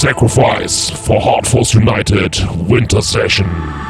sacrifice for Hard Force United Winter Session.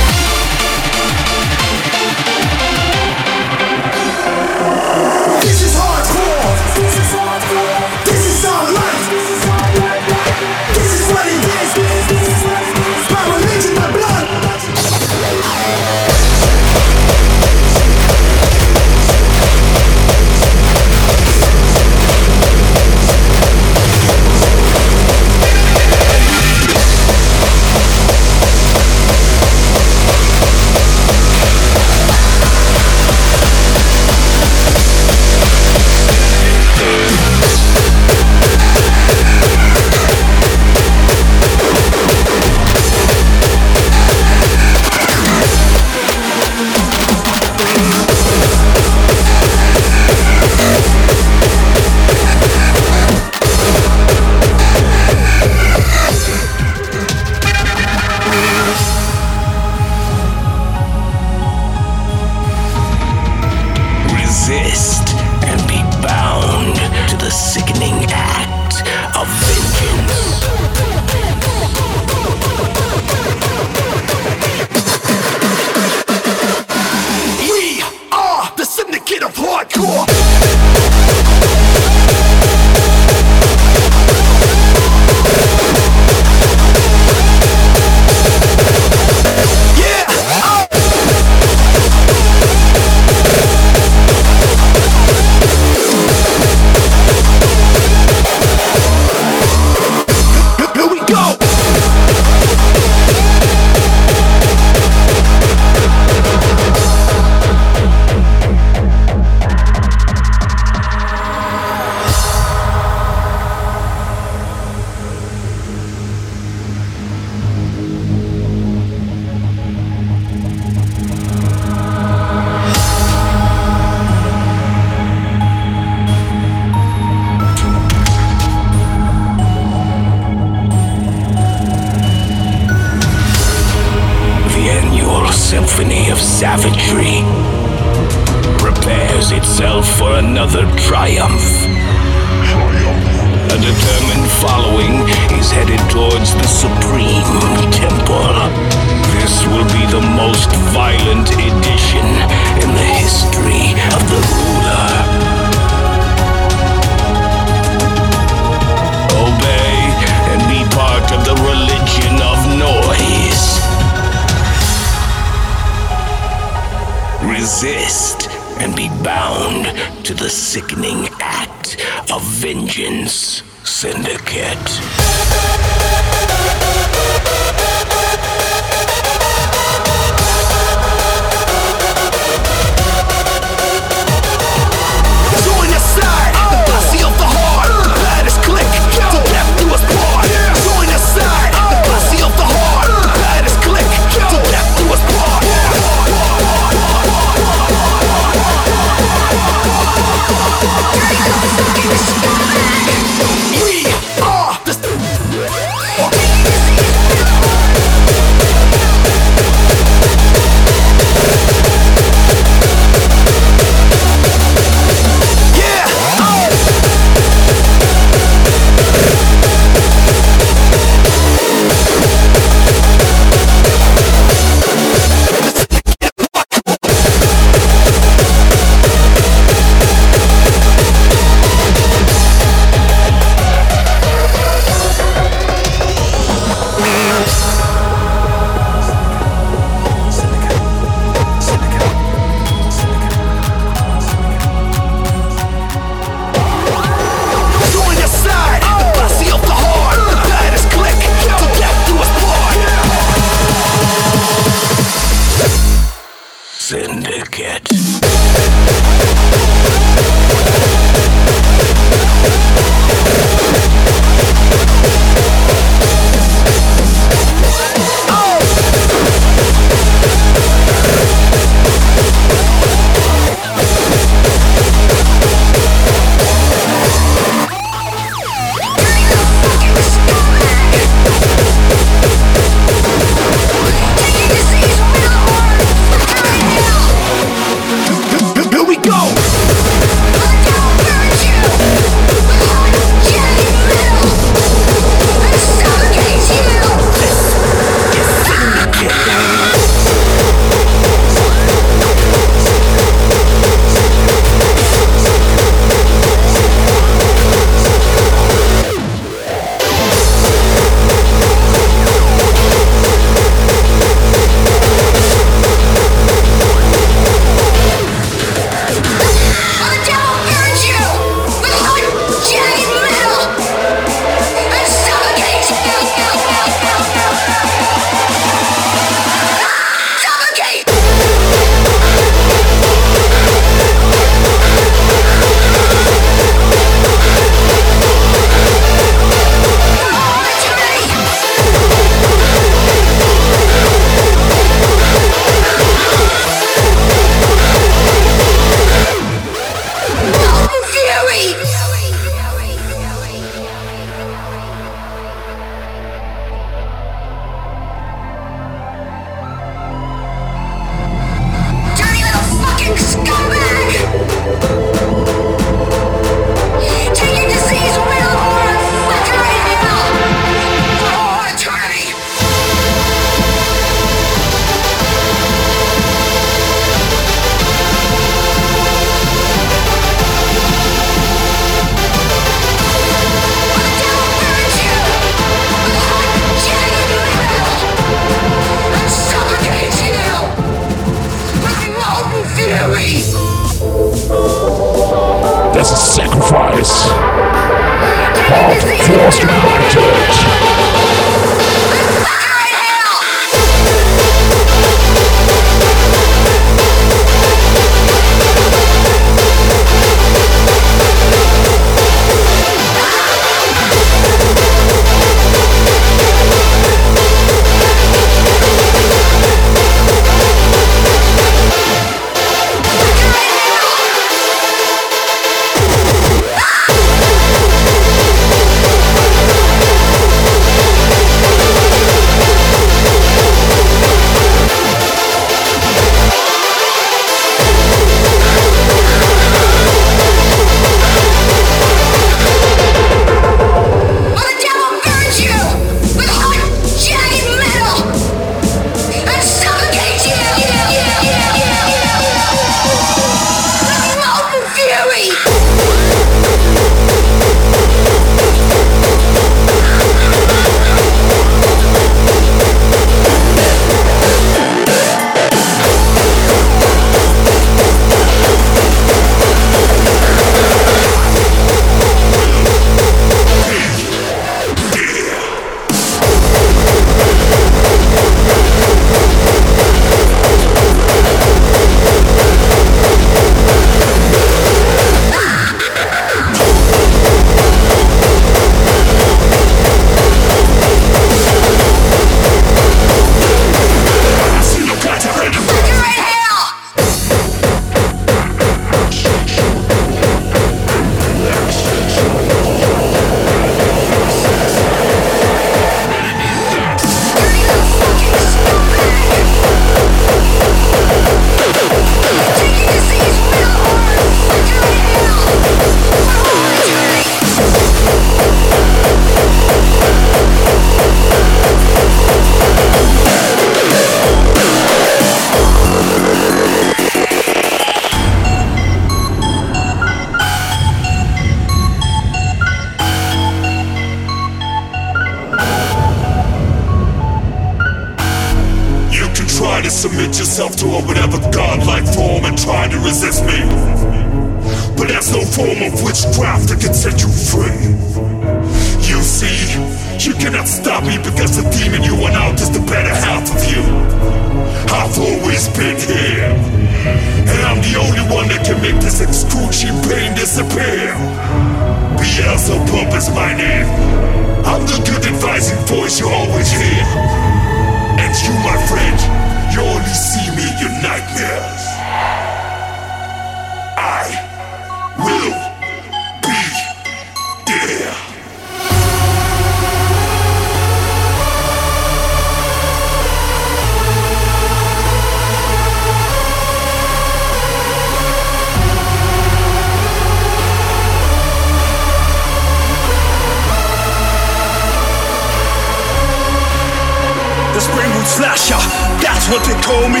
slasher, that's what they call me.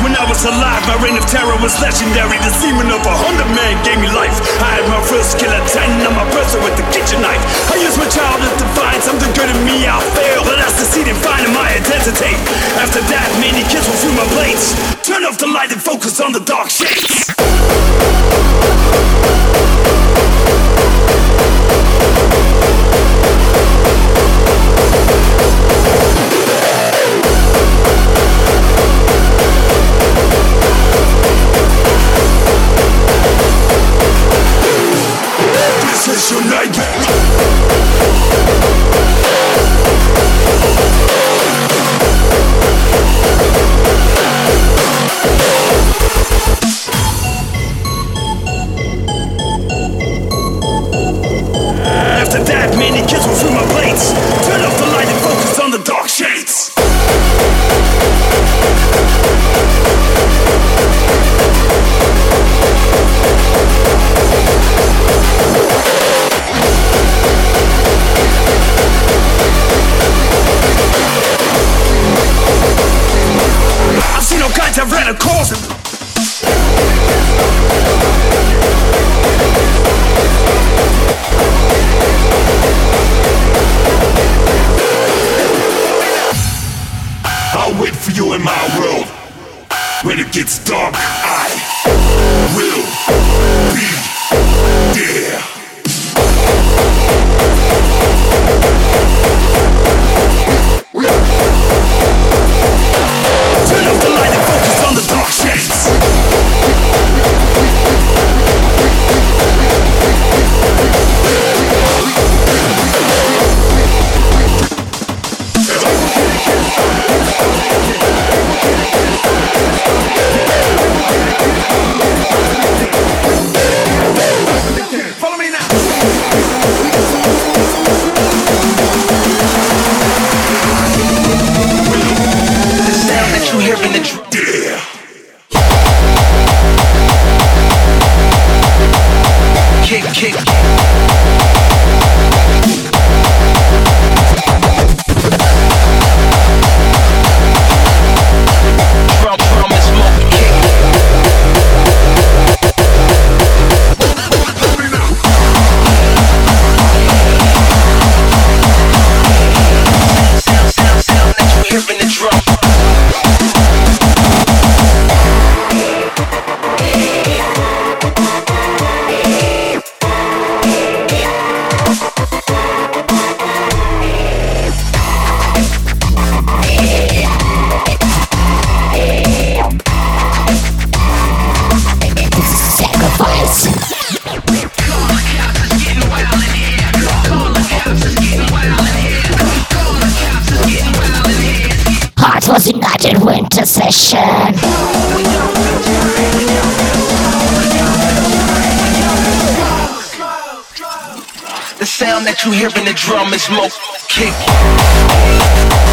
When I was alive, my reign of terror was legendary. The semen of a hundred men gave me life. I had my first killer ten on my person with the kitchen knife. I used my childhood to find something good in me. I failed, but I succeeded finding my identity. After that, many kids will through my blades. Turn off the light and focus on the dark shades. You hear hearing the drum is smoke kick.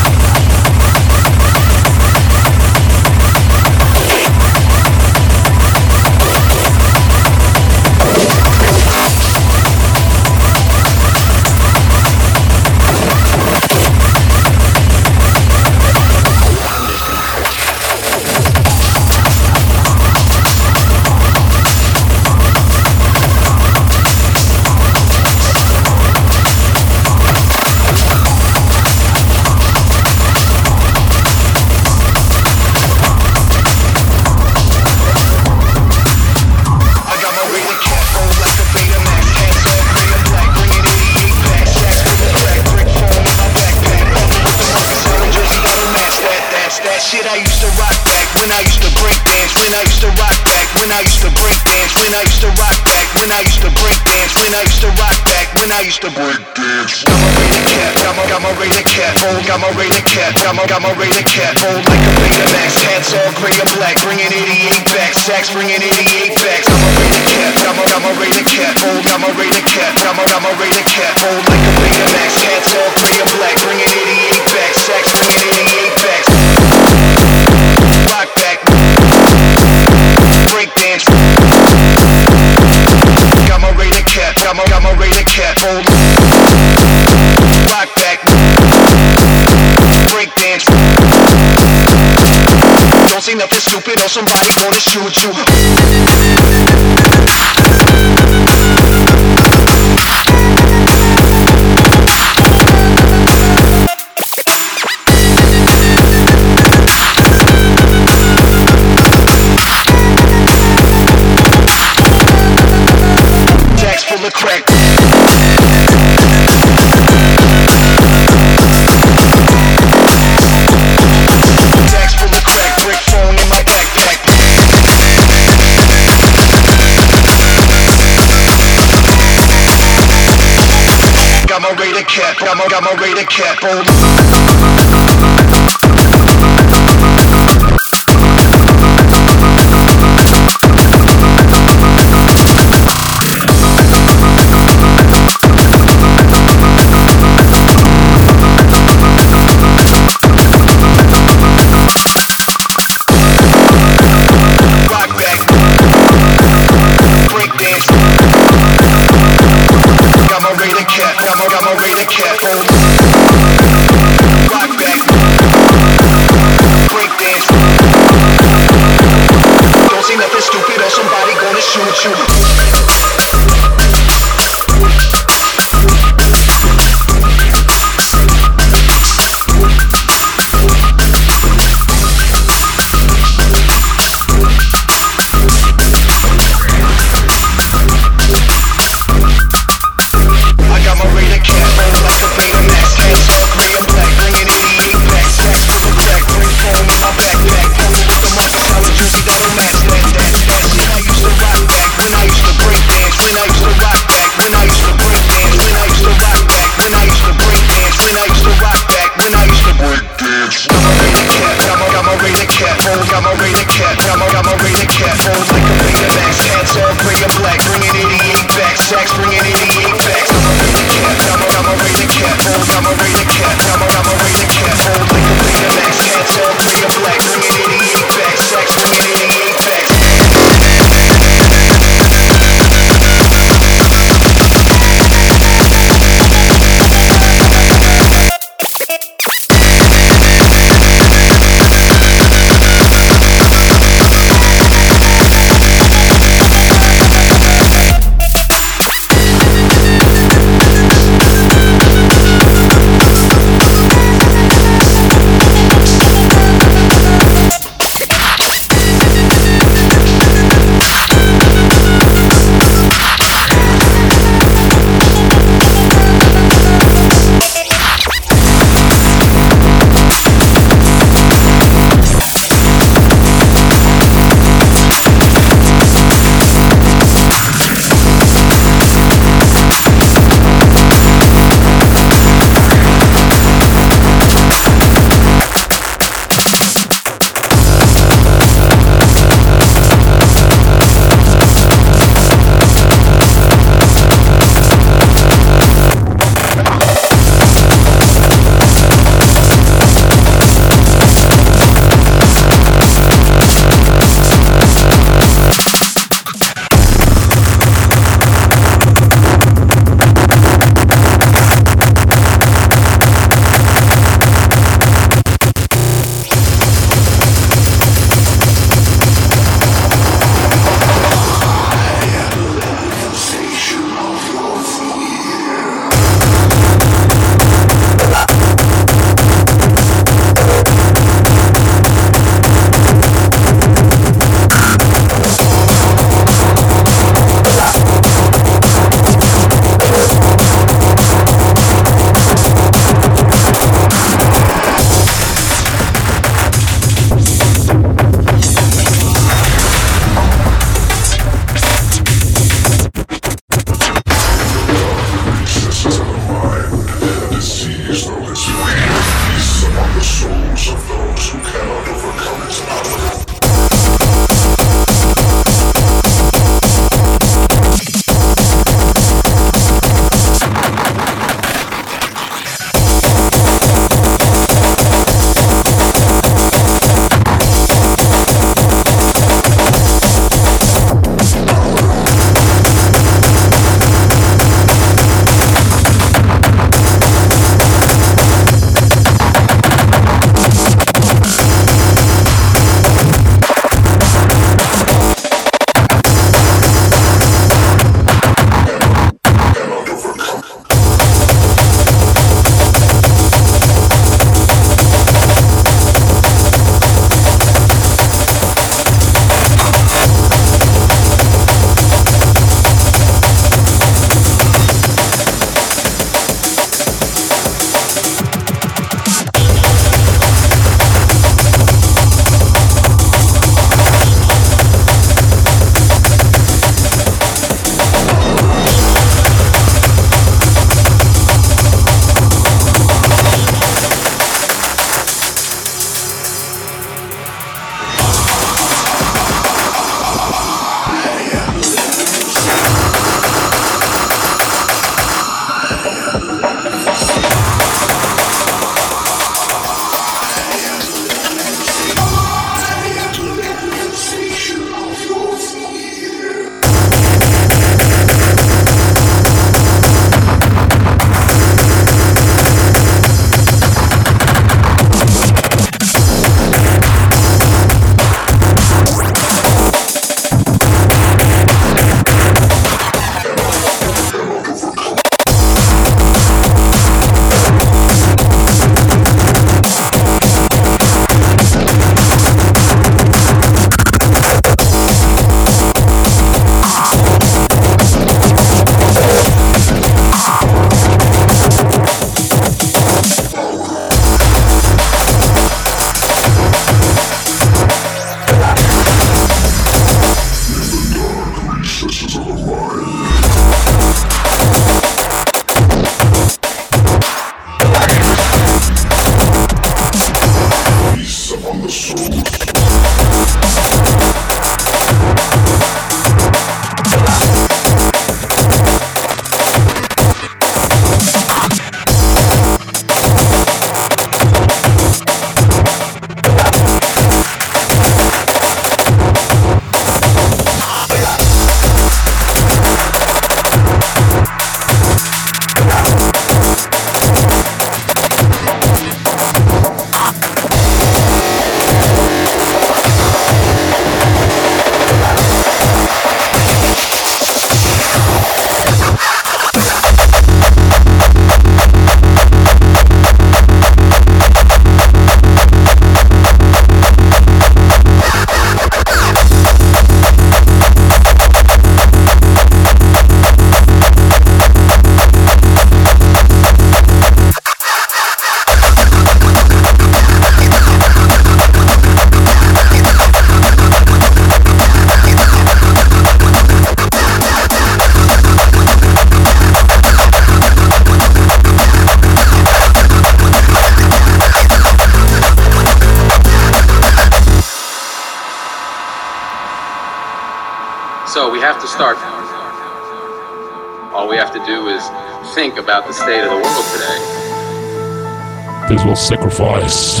advice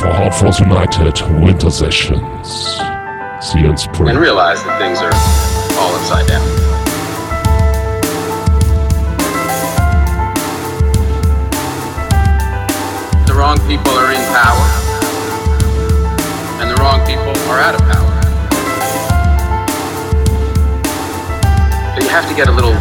for Hartford United winter sessions. See you in spring. And realize that things are all upside down. The wrong people are in power, and the wrong people are out of power. But you have to get a little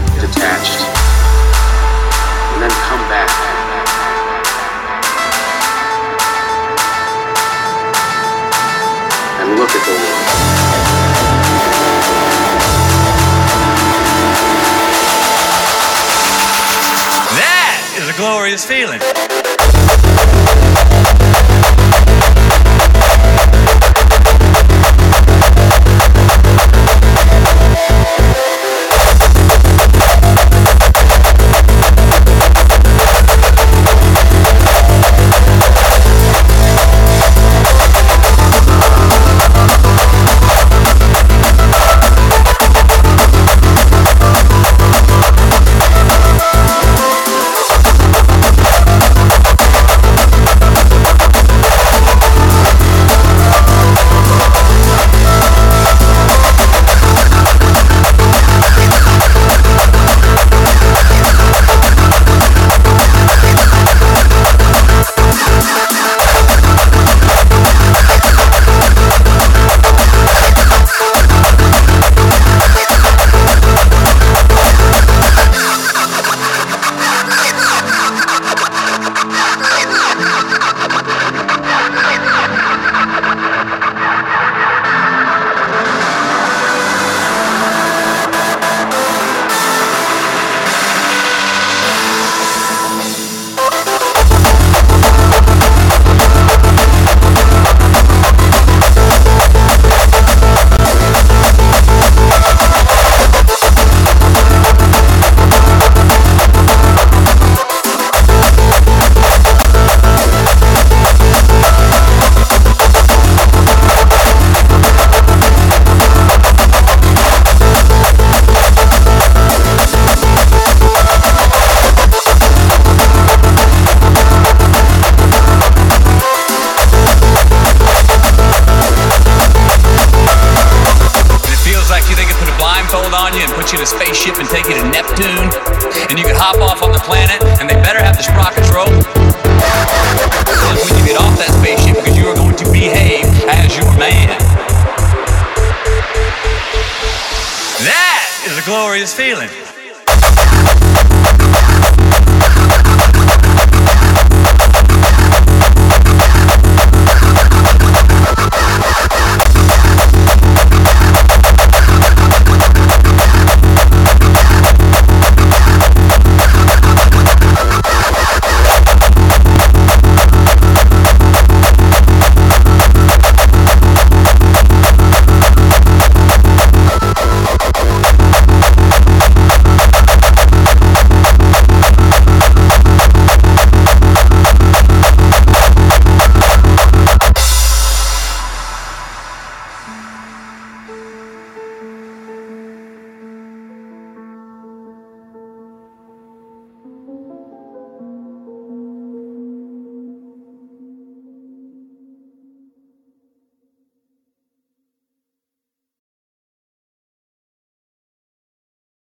feeling.